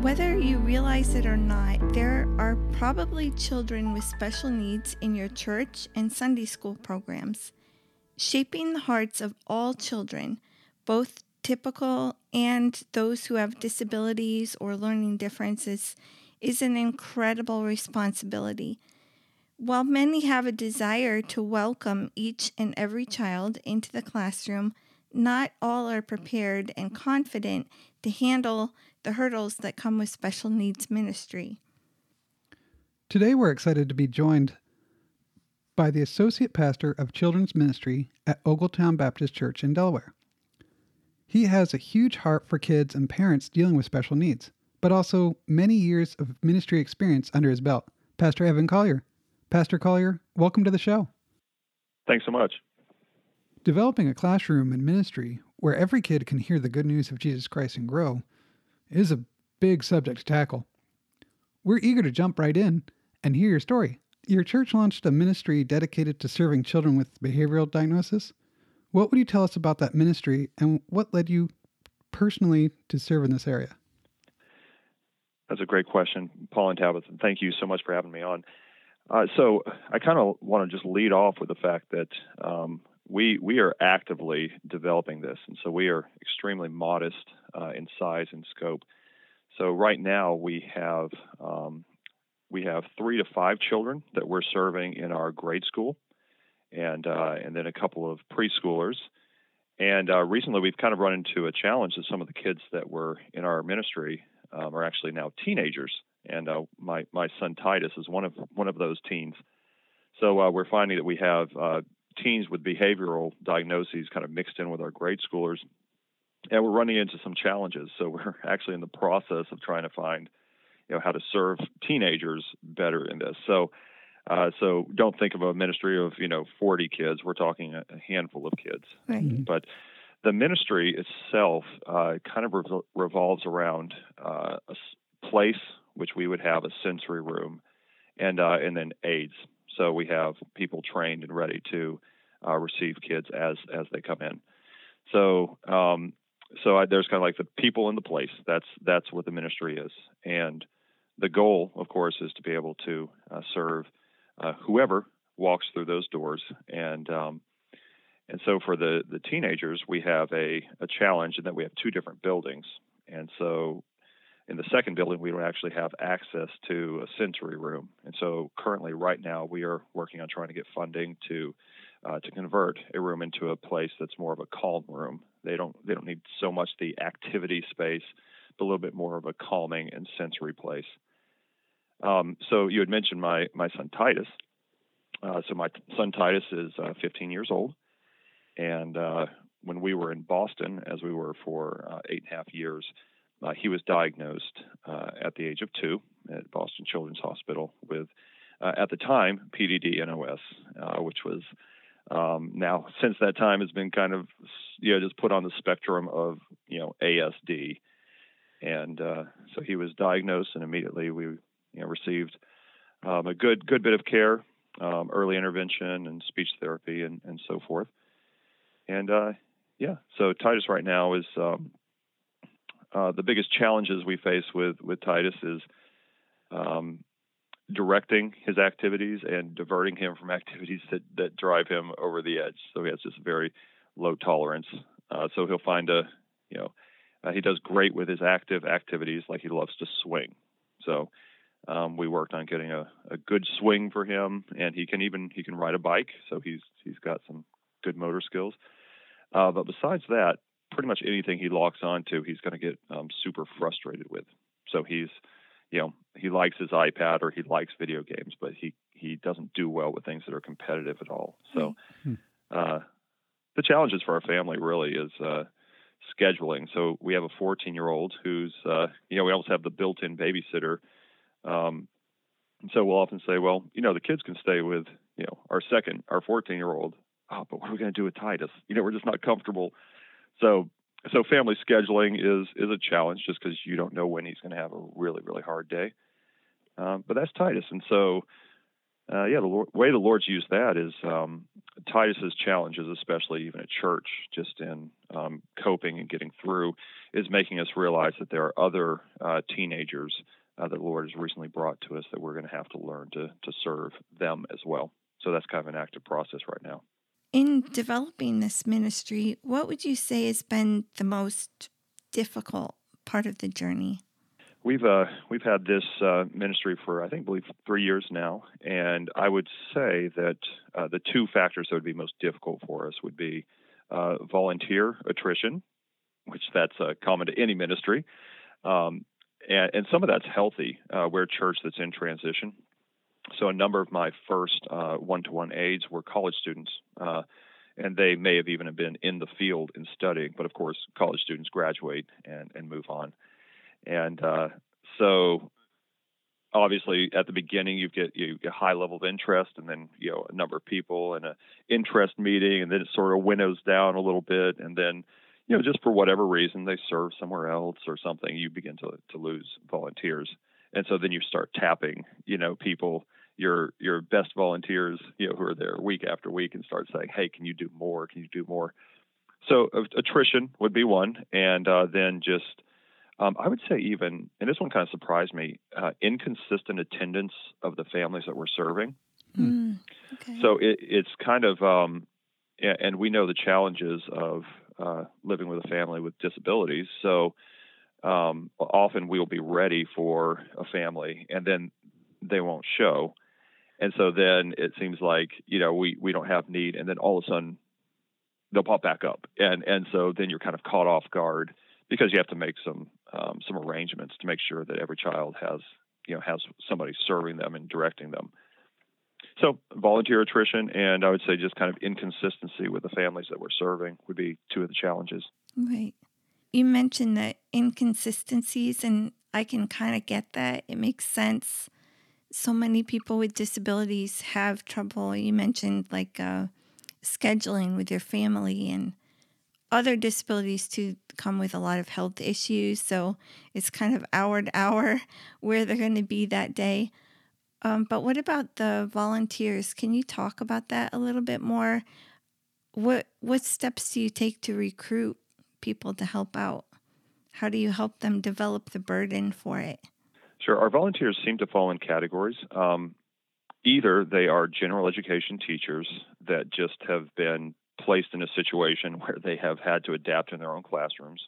Whether you realize it or not, there are probably children with special needs in your church and Sunday school programs. Shaping the hearts of all children, both typical and those who have disabilities or learning differences, is an incredible responsibility. While many have a desire to welcome each and every child into the classroom, not all are prepared and confident to handle the hurdles that come with special needs ministry. Today, we're excited to be joined by the Associate Pastor of Children's Ministry at Ogletown Baptist Church in Delaware. He has a huge heart for kids and parents dealing with special needs, but also many years of ministry experience under his belt. Pastor Evan Collier. Pastor Collier, welcome to the show. Thanks so much. Developing a classroom and ministry where every kid can hear the good news of Jesus Christ and grow is a big subject to tackle. We're eager to jump right in and hear your story. Your church launched a ministry dedicated to serving children with behavioral diagnosis. What would you tell us about that ministry and what led you personally to serve in this area? That's a great question, Paul and Tabitha. Thank you so much for having me on. Uh, so I kind of want to just lead off with the fact that um, we we are actively developing this, and so we are extremely modest uh, in size and scope. So right now we have um, we have three to five children that we're serving in our grade school, and uh, and then a couple of preschoolers. And uh, recently we've kind of run into a challenge that some of the kids that were in our ministry um, are actually now teenagers, and uh, my my son Titus is one of one of those teens. So uh, we're finding that we have uh, teens with behavioral diagnoses kind of mixed in with our grade schoolers. And we're running into some challenges. So we're actually in the process of trying to find, you know, how to serve teenagers better in this. So, uh, so don't think of a ministry of you know 40 kids. We're talking a, a handful of kids. Right. Mm-hmm. But the ministry itself uh, kind of revol- revolves around uh, a s- place which we would have a sensory room, and uh, and then aids. So we have people trained and ready to uh, receive kids as as they come in. So um, so I, there's kind of like the people in the place. That's that's what the ministry is, and the goal, of course, is to be able to uh, serve uh, whoever walks through those doors. And um, and so for the the teenagers, we have a a challenge in that we have two different buildings, and so in the second building, we don't actually have access to a sensory room. And so currently, right now, we are working on trying to get funding to uh, to convert a room into a place that's more of a calm room. They don't they don't need so much the activity space, but a little bit more of a calming and sensory place. Um, so you had mentioned my my son Titus. Uh, so my son Titus is uh, 15 years old, and uh, when we were in Boston, as we were for uh, eight and a half years, uh, he was diagnosed uh, at the age of two at Boston Children's Hospital with, uh, at the time, PDD NOS, uh, which was um, now since that time has been kind of you know just put on the spectrum of you know ASD, and uh, so he was diagnosed and immediately we you know received um, a good good bit of care, um, early intervention and speech therapy and and so forth, and uh, yeah, so Titus right now is um, uh, the biggest challenges we face with with Titus is um, directing his activities and diverting him from activities that that drive him over the edge. So he has just very low tolerance. Uh, so he'll find a you know uh, he does great with his active activities, like he loves to swing. So um, we worked on getting a, a good swing for him, and he can even he can ride a bike. So he's he's got some good motor skills. Uh, but besides that, pretty much anything he locks onto, he's going to get um, super frustrated with. So he's, you know, he likes his iPad or he likes video games, but he he doesn't do well with things that are competitive at all. So, Hmm. uh, the challenges for our family really is uh, scheduling. So we have a 14 year old who's, uh, you know, we almost have the built in babysitter. Um, and so we'll often say, well, you know, the kids can stay with, you know, our second, our 14 year old. Oh, but what are we going to do with Titus? You know, we're just not comfortable. So, so family scheduling is is a challenge just because you don't know when he's going to have a really really hard day. Um, but that's Titus, and so uh, yeah, the Lord, way the Lord's used that is um, Titus's challenges, especially even at church, just in um, coping and getting through, is making us realize that there are other uh, teenagers uh, that the Lord has recently brought to us that we're going to have to learn to to serve them as well. So that's kind of an active process right now. In developing this ministry, what would you say has been the most difficult part of the journey? We've uh, we've had this uh, ministry for I think believe three years now, and I would say that uh, the two factors that would be most difficult for us would be uh, volunteer attrition, which that's uh, common to any ministry, um, and, and, some of that's healthy. Uh, we're a church that's in transition, so a number of my first one-to-one aides were college students and they may have even been in the field and studying. But of course, college students graduate and, and move on. And uh, so obviously at the beginning you get you get a high level of interest and then you know a number of people and a interest meeting and then it sort of winnows down a little bit and then you know just for whatever reason they serve somewhere else or something you begin to to lose volunteers and so then you start tapping you know people your your best volunteers you know who are there week after week and start saying hey can you do more can you do more so attrition would be one and uh, then just um, I would say even, and this one kind of surprised me, uh, inconsistent attendance of the families that we're serving. Mm, okay. So it, it's kind of, um, and we know the challenges of uh, living with a family with disabilities. So um, often we'll be ready for a family, and then they won't show. And so then it seems like you know we we don't have need, and then all of a sudden they'll pop back up, and and so then you're kind of caught off guard because you have to make some um, some arrangements to make sure that every child has you know has somebody serving them and directing them. So volunteer attrition and I would say just kind of inconsistency with the families that we're serving would be two of the challenges. Right. You mentioned the inconsistencies and I can kind of get that. It makes sense. So many people with disabilities have trouble. You mentioned like uh, scheduling with your family and other disabilities too come with a lot of health issues. So it's kind of hour to hour where they're going to be that day. Um, but what about the volunteers? Can you talk about that a little bit more? What what steps do you take to recruit people to help out? How do you help them develop the burden for it? Sure. Our volunteers seem to fall in categories. Um, either they are general education teachers that just have been placed in a situation where they have had to adapt in their own classrooms.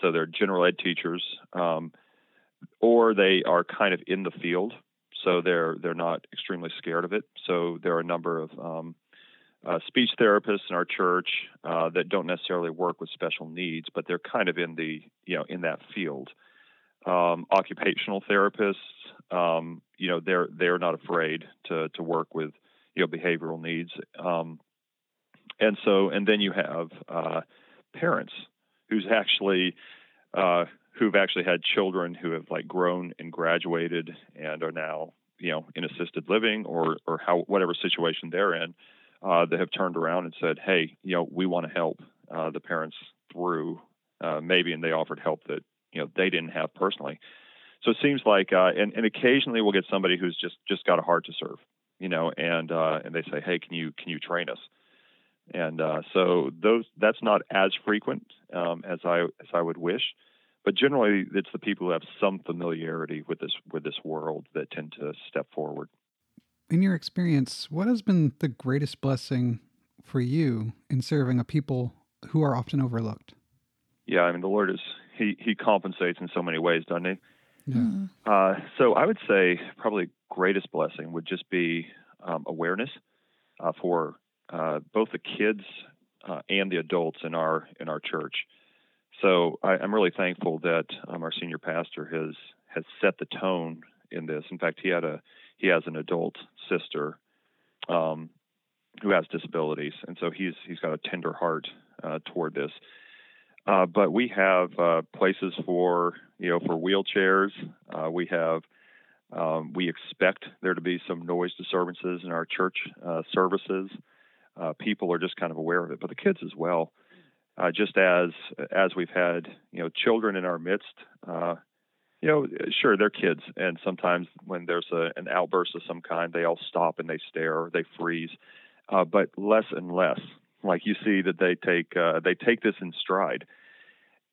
So they're general ed teachers, um, or they are kind of in the field, so they're they're not extremely scared of it. So there are a number of um, uh, speech therapists in our church uh, that don't necessarily work with special needs, but they're kind of in the you know in that field. Um, occupational therapists, um, you know, they're they're not afraid to to work with you know behavioral needs. Um, and so and then you have uh, parents who's actually uh, who've actually had children who have like grown and graduated and are now you know in assisted living or or how whatever situation they're in uh, that have turned around and said hey you know we want to help uh, the parents through uh, maybe and they offered help that you know they didn't have personally so it seems like uh, and, and occasionally we'll get somebody who's just just got a heart to serve you know and uh, and they say hey can you can you train us and uh, so those that's not as frequent um, as I as I would wish, but generally it's the people who have some familiarity with this with this world that tend to step forward. In your experience, what has been the greatest blessing for you in serving a people who are often overlooked? Yeah, I mean the Lord is he he compensates in so many ways, doesn't he? Yeah. Mm-hmm. Uh, so I would say probably greatest blessing would just be um, awareness uh, for uh, both the kids uh, and the adults in our in our church. So I, am really thankful that um, our senior pastor has has set the tone in this. In fact, he had a he has an adult sister um, who has disabilities, and so he's he's got a tender heart uh, toward this. Uh, but we have uh, places for you know for wheelchairs. Uh, we have um, we expect there to be some noise disturbances in our church uh, services. Uh, people are just kind of aware of it, but the kids as well. Uh, just as as we've had you know children in our midst, you know, sure they're kids, and sometimes when there's a, an outburst of some kind, they all stop and they stare, they freeze. but less and less like you see that they take uh, they take this in stride,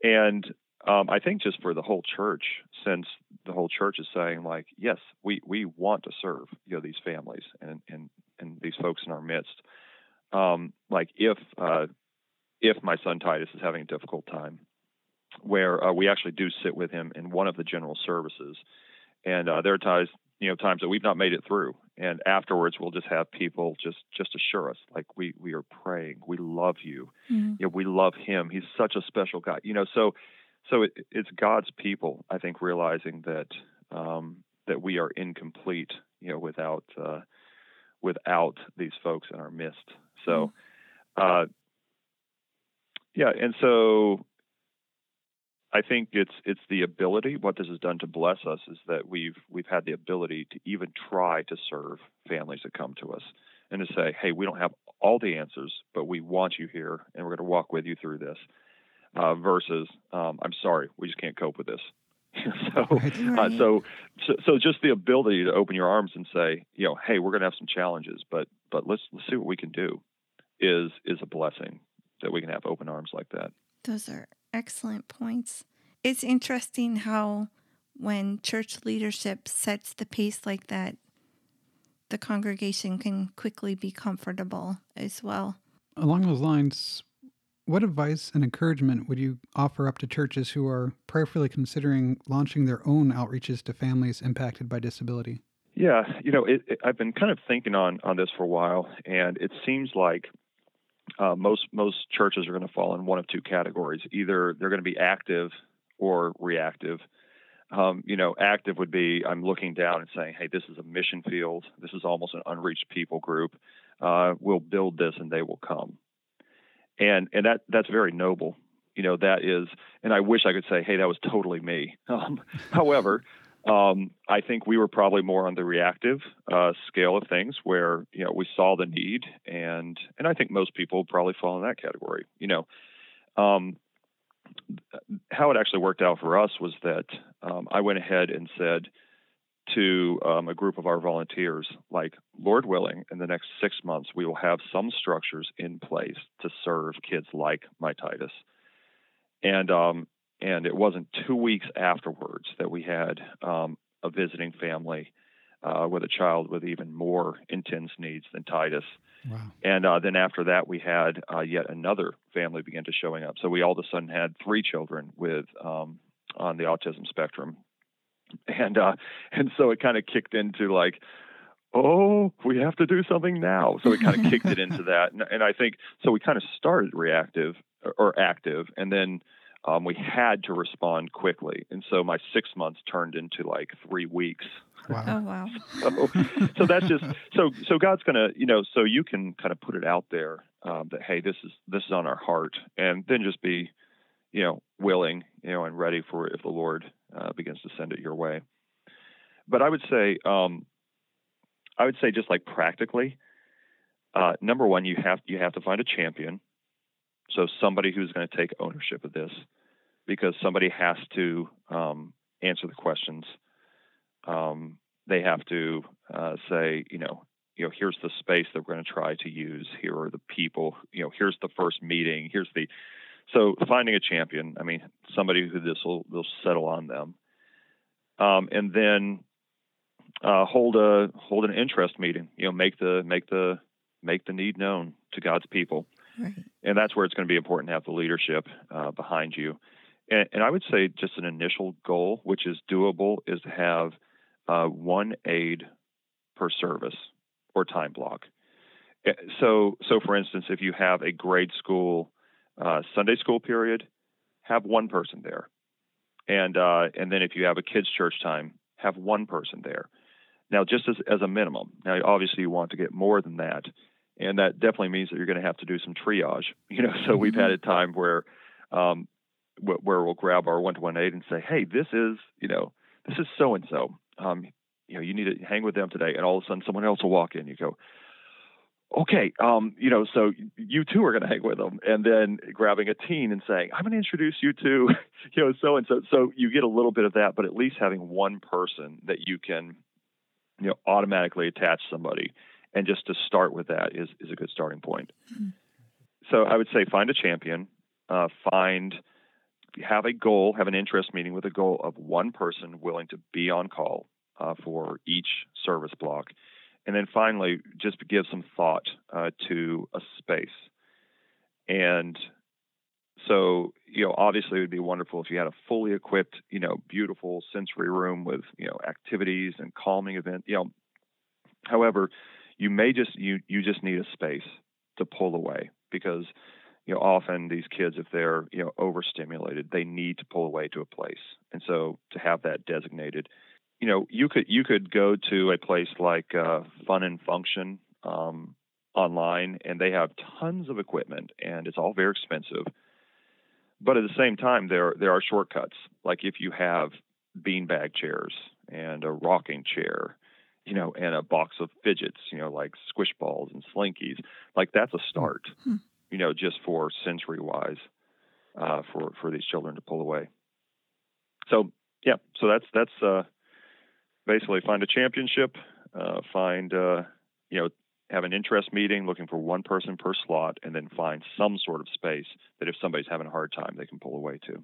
and um, I think just for the whole church, since the whole church is saying like, yes, we we want to serve you know these families and and and these folks in our midst. Um, like if uh, if my son Titus is having a difficult time, where uh, we actually do sit with him in one of the general services, and uh, there are times you know times that we've not made it through and afterwards we'll just have people just just assure us like we we are praying. We love you. Mm-hmm. know, we love him. He's such a special guy. You know so so it, it's god's people i think realizing that um that we are incomplete you know without uh without these folks in our midst. So mm-hmm. uh yeah and so I think it's it's the ability. What this has done to bless us is that we've we've had the ability to even try to serve families that come to us, and to say, hey, we don't have all the answers, but we want you here, and we're going to walk with you through this. Uh, versus, um, I'm sorry, we just can't cope with this. so, uh, so, so, so just the ability to open your arms and say, you know, hey, we're going to have some challenges, but but let's let's see what we can do, is is a blessing that we can have open arms like that. Those are excellent points. It's interesting how when church leadership sets the pace like that, the congregation can quickly be comfortable as well. Along those lines, what advice and encouragement would you offer up to churches who are prayerfully considering launching their own outreaches to families impacted by disability? Yeah, you know, it, it, I've been kind of thinking on on this for a while, and it seems like uh, most most churches are going to fall in one of two categories. Either they're going to be active or reactive. Um, you know, active would be I'm looking down and saying, "Hey, this is a mission field. This is almost an unreached people group. Uh, we'll build this, and they will come." And and that that's very noble. You know, that is, and I wish I could say, "Hey, that was totally me." Um, however, um, I think we were probably more on the reactive uh, scale of things, where you know we saw the need, and and I think most people probably fall in that category. You know, um, how it actually worked out for us was that um, I went ahead and said to um, a group of our volunteers, like Lord willing, in the next six months we will have some structures in place to serve kids like my Titus, and um, and it wasn't two weeks afterwards that we had um, a visiting family uh, with a child with even more intense needs than Titus. Wow. And uh, then after that, we had uh, yet another family begin to showing up. So we all of a sudden had three children with um, on the autism spectrum, and uh, and so it kind of kicked into like, oh, we have to do something now. So we kind of kicked it into that, and, and I think so. We kind of started reactive or active, and then um, we had to respond quickly. And so my six months turned into like three weeks. Wow. Oh wow. so, so that's just so so God's gonna you know so you can kind of put it out there um, that hey this is this is on our heart and then just be you know willing you know and ready for if the Lord uh, begins to send it your way. But I would say um, I would say just like practically, uh, number one you have you have to find a champion so somebody who's going to take ownership of this, because somebody has to um, answer the questions. Um, they have to uh, say, you know, you know, here's the space that we're going to try to use. Here are the people. You know, here's the first meeting. Here's the. So finding a champion. I mean, somebody who this will will settle on them, um, and then uh, hold a hold an interest meeting. You know, make the make the make the need known to God's people. Right. And that's where it's going to be important to have the leadership uh, behind you. And, and, I would say just an initial goal, which is doable, is to have uh, one aide per service or time block. Eh, so, so for instance, if you have a grade school uh, Sunday school period, have one person there, and uh, and then if you have a kids church time, have one person there. Now, just as as a minimum. Now, obviously, you want to get more than that, and that definitely means that you're going to have to do some triage. You know, so we've had mm-hmm. a time where um, where we'll grab our one-to-one aide and say, "Hey, this is you know this is so and so. Um, you know, you need to hang with them today." And all of a sudden, someone else will walk in. You go, "Okay, um, you know, so you too are going to hang with them." And then grabbing a teen and saying, "I'm going to introduce you to, you know, so and so." So you get a little bit of that, but at least having one person that you can, you know, automatically attach somebody, and just to start with that is is a good starting point. Mm-hmm. So I would say find a champion, uh, find have a goal, have an interest meeting with a goal of one person willing to be on call uh, for each service block. And then finally, just give some thought uh, to a space. And so, you know, obviously it would be wonderful if you had a fully equipped, you know, beautiful sensory room with, you know, activities and calming event, you know. However, you may just you you just need a space to pull away because you know, often these kids, if they're, you know, overstimulated, they need to pull away to a place. And so to have that designated, you know, you could you could go to a place like uh, Fun and Function um, online, and they have tons of equipment, and it's all very expensive. But at the same time, there there are shortcuts. Like if you have beanbag chairs and a rocking chair, you know, and a box of fidgets, you know, like squish balls and slinkies, like that's a start. Hmm you know, just for sensory wise, uh, for for these children to pull away. So yeah, so that's that's uh, basically find a championship, uh, find uh, you know have an interest meeting looking for one person per slot, and then find some sort of space that if somebody's having a hard time, they can pull away to.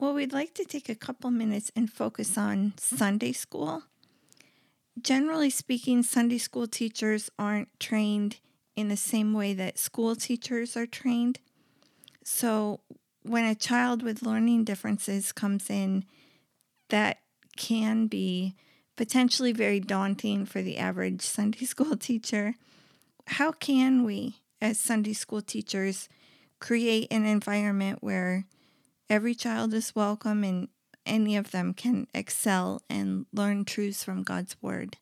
Well, we'd like to take a couple minutes and focus on Sunday school. Generally speaking, Sunday school teachers aren't trained in the same way that school teachers are trained. So when a child with learning differences comes in, that can be potentially very daunting for the average Sunday school teacher. How can we, as Sunday school teachers, create an environment where every child is welcome and any of them can excel and learn truths from God's Word?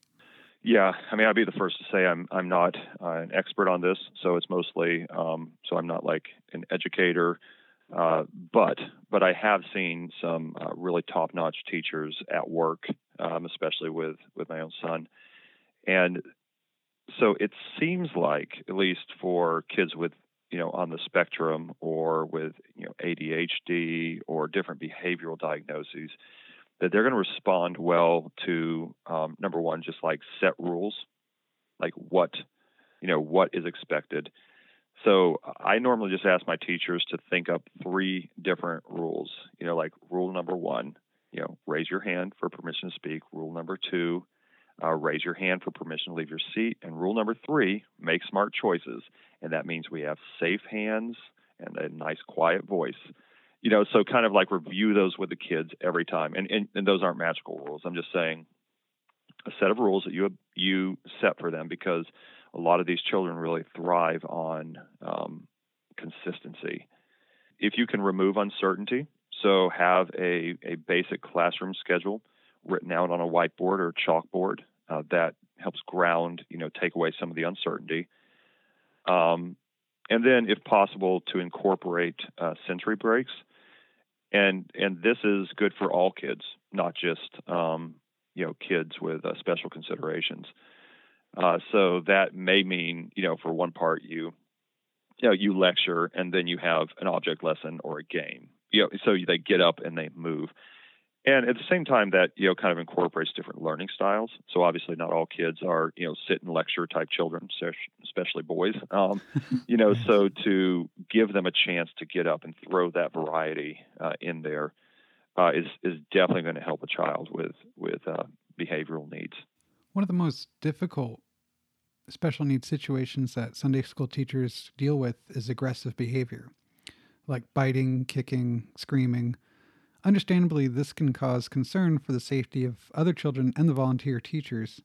Yeah, I mean, I'd be the first to say I'm I'm not uh, an expert on this, so it's mostly um, so I'm not like an educator, uh, but but I have seen some uh, really top-notch teachers at work, um, especially with with my own son, and so it seems like at least for kids with you know on the spectrum or with you know ADHD or different behavioral diagnoses that they're going to respond well to um, number one, just like set rules, like what you know what is expected. So I normally just ask my teachers to think up three different rules. You know, like rule number one, you know, raise your hand for permission to speak. Rule number two, uh, raise your hand for permission to leave your seat. And rule number three, make smart choices. And that means we have safe hands and a nice quiet voice you know, so kind of like review those with the kids every time. And, and, and those aren't magical rules. I'm just saying a set of rules that you you set for them because a lot of these children really thrive on um, consistency. If you can remove uncertainty, so have a, a basic classroom schedule written out on a whiteboard or chalkboard uh, that helps ground, you know, take away some of the uncertainty. Um, and then, if possible, to incorporate uh, sensory breaks and and this is good for all kids, not just um, you know kids with uh, special considerations. Uh, so that may mean you know for one part you you know you lecture and then you have an object lesson or a game. You know, so they get up and they move and at the same time that you know kind of incorporates different learning styles. So obviously not all kids are you know sit and lecture type children especially boys. Um, you know so to give them a chance to get up and throw that variety uh, in there uh, is is definitely going to help a child with with uh, behavioral needs. One of the most difficult special needs situations that sunday school teachers deal with is aggressive behavior like biting kicking screaming Understandably, this can cause concern for the safety of other children and the volunteer teachers.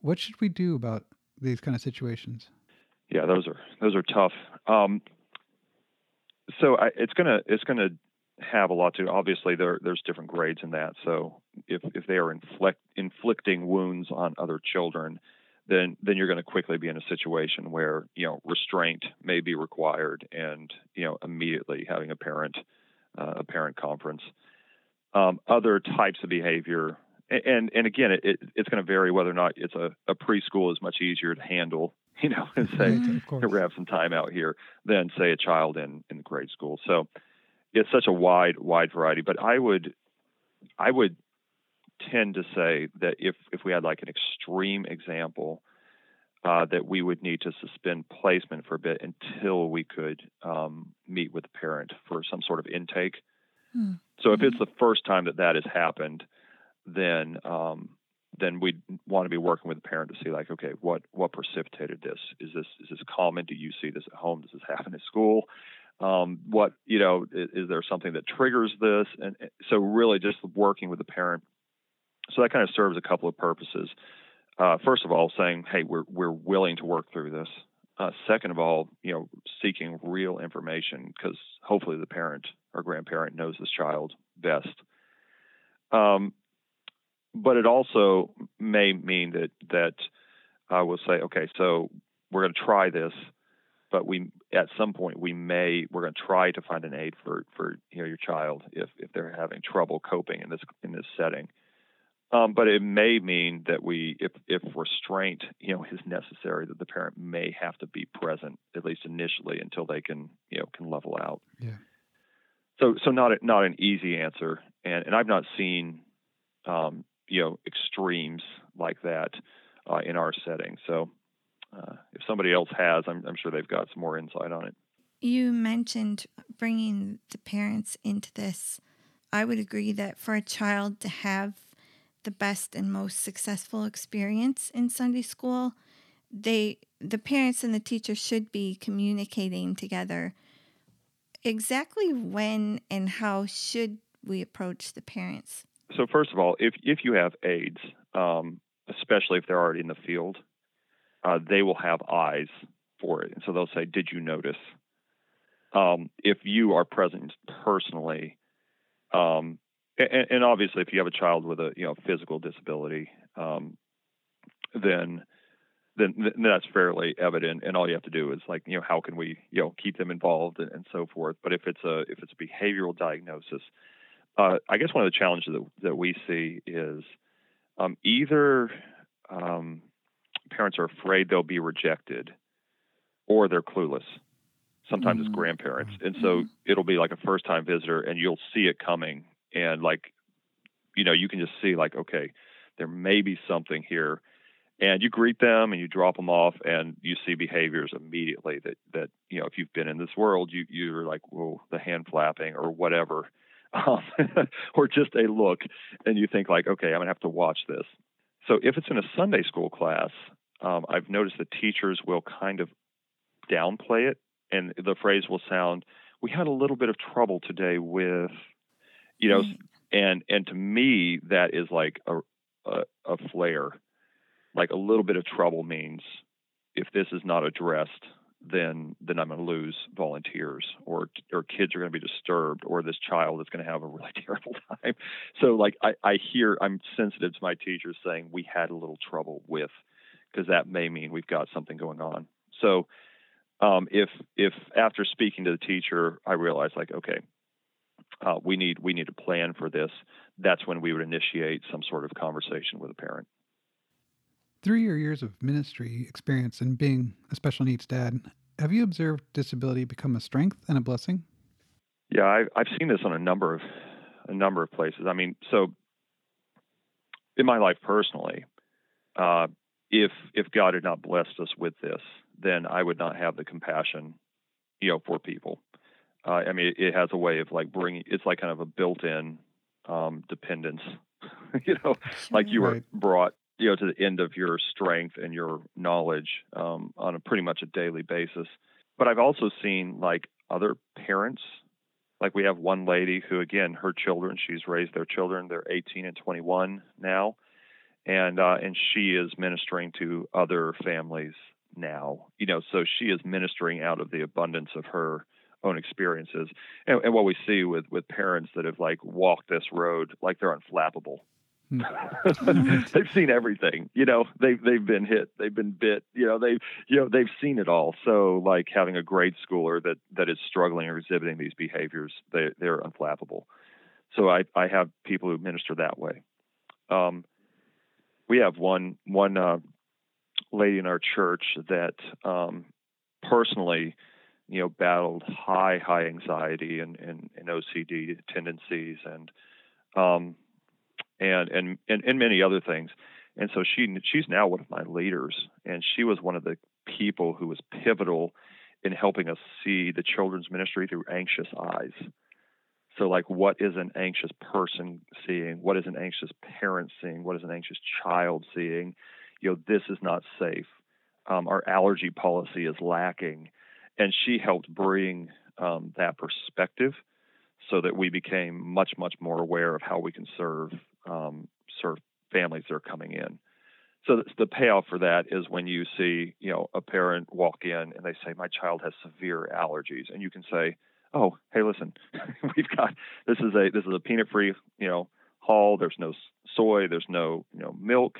What should we do about these kind of situations? Yeah, those are those are tough. Um, so I, it's gonna it's gonna have a lot to. Obviously, there there's different grades in that. So if if they are inflict, inflicting wounds on other children, then then you're going to quickly be in a situation where you know restraint may be required, and you know immediately having a parent uh, a parent conference. Um, other types of behavior, and and again, it, it, it's going to vary whether or not it's a, a preschool is much easier to handle, you know, and say Mm-hmm. we have some time out here than say a child in in grade school. So it's such a wide wide variety. But I would I would tend to say that if if we had like an extreme example, uh, that we would need to suspend placement for a bit until we could um, meet with the parent for some sort of intake. Hmm. So if it's the first time that that has happened, then um, then we'd want to be working with the parent to see like, okay, what what precipitated this? Is this is this common? Do you see this at home? Does this happen at school? Um, what you know is, is there something that triggers this? And so really just working with the parent. So that kind of serves a couple of purposes. Uh, first of all, saying, hey, we're we're willing to work through this. Uh, second of all, you know, seeking real information because hopefully the parent or grandparent knows this child best. Um, but it also may mean that that I will say, okay, so we're going to try this, but we at some point we may we're going to try to find an aid for for you know your child if if they're having trouble coping in this in this setting. Um, but it may mean that we, if if restraint, you know, is necessary, that the parent may have to be present at least initially until they can, you know, can level out. Yeah. So, so not a, not an easy answer, and and I've not seen, um, you know, extremes like that uh, in our setting. So, uh, if somebody else has, I'm I'm sure they've got some more insight on it. You mentioned bringing the parents into this. I would agree that for a child to have the best and most successful experience in Sunday school, they the parents and the teacher should be communicating together. Exactly when and how should we approach the parents? So first of all, if if you have aides, um, especially if they're already in the field, uh, they will have eyes for it, and so they'll say, "Did you notice?" Um, if you are present personally, um, and, and, obviously, if you have a child with a you know physical disability, um, then, then that's fairly evident, and all you have to do is like you know how can we you know keep them involved and, and so forth. But if it's a if it's a behavioral diagnosis, uh, I guess one of the challenges that, that we see is um, either um, parents are afraid they'll be rejected, or they're clueless. Sometimes it's grandparents, and so it'll be like a first time visitor, and you'll see it coming, and like, you know, you can just see like, okay, there may be something here, and you greet them and you drop them off, and you see behaviors immediately that that you know, if you've been in this world, you you're like, whoa, the hand flapping or whatever um, or just a look, and you think like, okay, I'm gonna have to watch this. So if it's in a Sunday school class, um, I've noticed that teachers will kind of downplay it, and the phrase will sound, "We had a little bit of trouble today with," you know, Right. and and to me that is like a, a a flare. Like a little bit of trouble means if this is not addressed, then then I'm going to lose volunteers, or or kids are going to be disturbed, or this child is going to have a really terrible time. So like I, I hear I'm sensitive to my teachers saying we had a little trouble with, because that may mean we've got something going on. So um, if if after speaking to the teacher I realize like okay, uh, we need we need to plan for this, that's when we would initiate some sort of conversation with a parent. Through your years of ministry experience and being a special needs dad, have you observed disability become a strength and a blessing? Yeah, I've I've seen this on a number of a number of places. I mean, so in my life personally, uh, if if God had not blessed us with this, then I would not have the compassion, you know, for people. Uh, I mean, it, has a way of like bringing. It's like kind of a built-in um, dependence. you know, like you were Right. brought, you know, to the end of your strength and your knowledge um, on a pretty much a daily basis. But I've also seen like other parents like we have one lady who again her children she's raised their children they're 18 and 21 now and uh, and she is ministering to other families now you know so she is ministering out of the abundance of her own experiences and, and what we see with with parents that have like walked this road like they're unflappable they've seen everything. You know, they've they've been hit, they've been bit. You know, they've you know they've seen it all. So like having a grade schooler that that is struggling or exhibiting these behaviors, they they're unflappable. So I I have people who minister that way. Um, we have one one uh, lady in our church that um, personally, you know, battled high high anxiety and and, and OCD tendencies and um, and, and and and many other things. And so she she's now one of my leaders, and she was one of the people who was pivotal in helping us see the children's ministry through anxious eyes. So, like, what is an anxious person seeing? What is an anxious parent seeing? What is an anxious child seeing? You know, this is not safe. Um, our allergy policy is lacking. And she helped bring um, that perspective so that we became much, much more aware of how we can serve um, serve families that are coming in. So the payoff for that is when you see, you know, a parent walk in and they say, "My child has severe allergies," and you can say, "Oh, hey, listen, we've got this is a this is a peanut-free, you know, hall. There's no soy, there's no, you know, milk.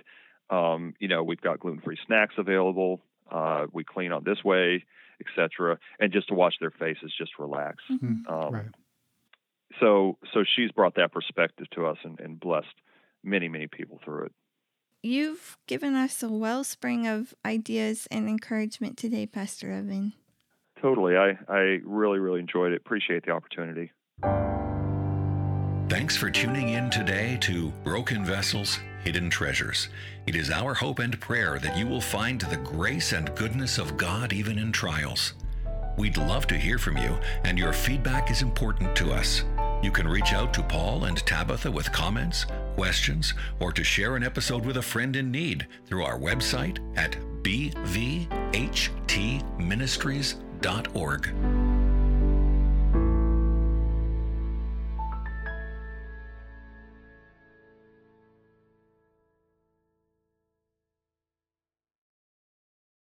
Um, you know, we've got gluten-free snacks available. Uh, we clean on this way, etc. And just to watch their faces just relax. Mm-hmm. Um, right so so she's brought that perspective to us and, and blessed many many people through it you've given us a wellspring of ideas and encouragement today pastor evan totally i i really really enjoyed it appreciate the opportunity thanks for tuning in today to broken vessels hidden treasures it is our hope and prayer that you will find the grace and goodness of god even in trials We'd love to hear from you, and your feedback is important to us. You can reach out to Paul and Tabitha with comments, questions, or to share an episode with a friend in need through our website at bvhtministries.org.